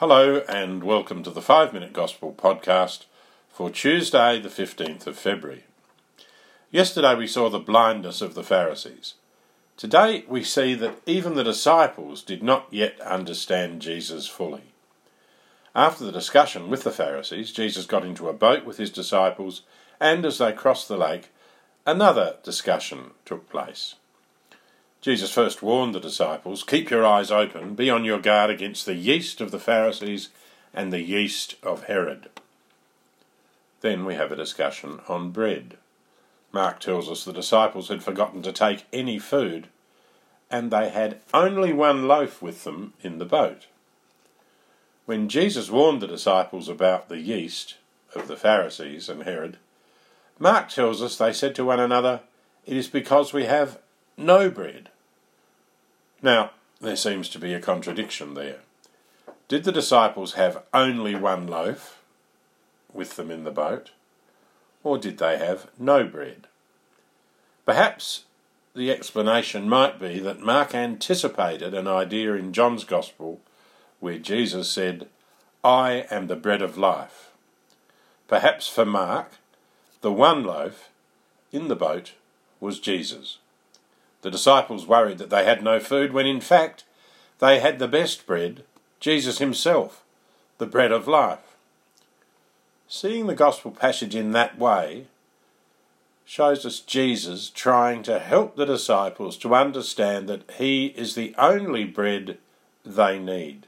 Hello, and welcome to the 5 Minute Gospel podcast for Tuesday, the 15th of February. Yesterday we saw the blindness of the Pharisees. Today we see that even the disciples did not yet understand Jesus fully. After the discussion with the Pharisees, Jesus got into a boat with his disciples, and as they crossed the lake, another discussion took place. Jesus first warned the disciples Keep your eyes open, be on your guard against the yeast of the Pharisees and the yeast of Herod. Then we have a discussion on bread. Mark tells us the disciples had forgotten to take any food, and they had only one loaf with them in the boat. When Jesus warned the disciples about the yeast of the Pharisees and Herod, Mark tells us they said to one another, It is because we have no bread. Now, there seems to be a contradiction there. Did the disciples have only one loaf with them in the boat, or did they have no bread? Perhaps the explanation might be that Mark anticipated an idea in John's Gospel where Jesus said, I am the bread of life. Perhaps for Mark, the one loaf in the boat was Jesus. The disciples worried that they had no food when in fact they had the best bread, Jesus Himself, the bread of life. Seeing the Gospel passage in that way shows us Jesus trying to help the disciples to understand that He is the only bread they need.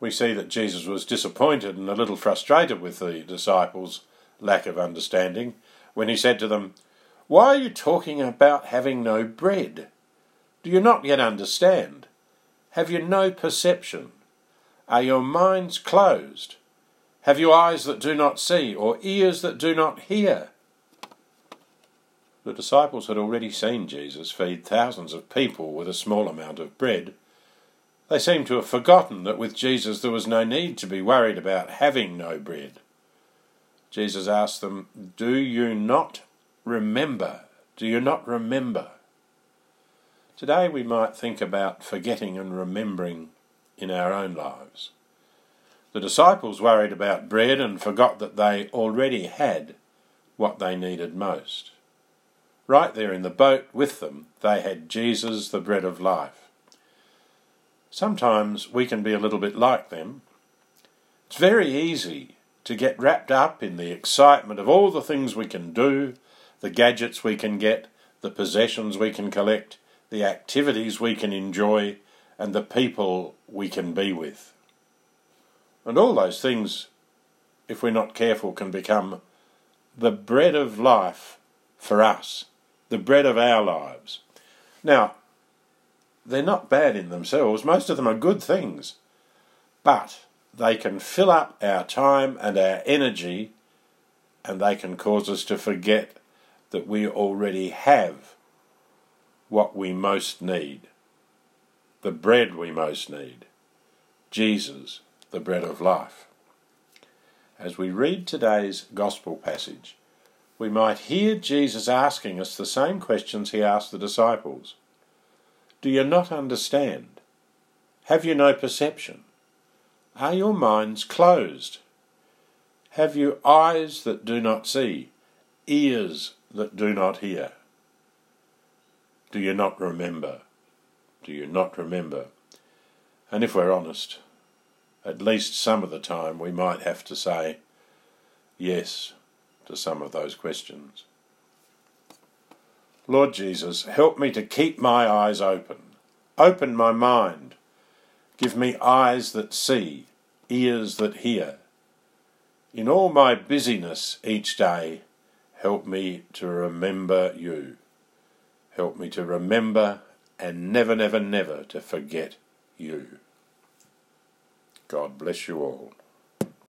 We see that Jesus was disappointed and a little frustrated with the disciples' lack of understanding when He said to them, why are you talking about having no bread? Do you not yet understand? Have you no perception? Are your minds closed? Have you eyes that do not see, or ears that do not hear? The disciples had already seen Jesus feed thousands of people with a small amount of bread. They seemed to have forgotten that with Jesus there was no need to be worried about having no bread. Jesus asked them, Do you not remember. Do you not remember? Today we might think about forgetting and remembering in our own lives. The disciples worried about bread and forgot that they already had what they needed most. Right there in the boat with them, they had Jesus, the bread of life. Sometimes we can be a little bit like them. It's very easy to get wrapped up in the excitement of all the things we can do, the gadgets we can get, the possessions we can collect, the activities we can enjoy, and the people we can be with. And all those things, if we're not careful, can become the bread of life for us, the bread of our lives. Now, they're not bad in themselves, most of them are good things, but they can fill up our time and our energy, and they can cause us to forget that we already have what we most need, the bread we most need, Jesus, the bread of life. As we read today's Gospel passage, we might hear Jesus asking us the same questions he asked the disciples. Do you not understand? Have you no perception? Are your minds closed? Have you eyes that do not see, ears that do not hear? Do you not remember? Do you not remember? And if we're honest, at least some of the time we might have to say yes to some of those questions. Lord Jesus, help me to keep my eyes open. Open my mind. Give me eyes that see, ears that hear. In all my busyness each day, Help me to remember you. Help me to remember and never, never, never to forget you. God bless you all.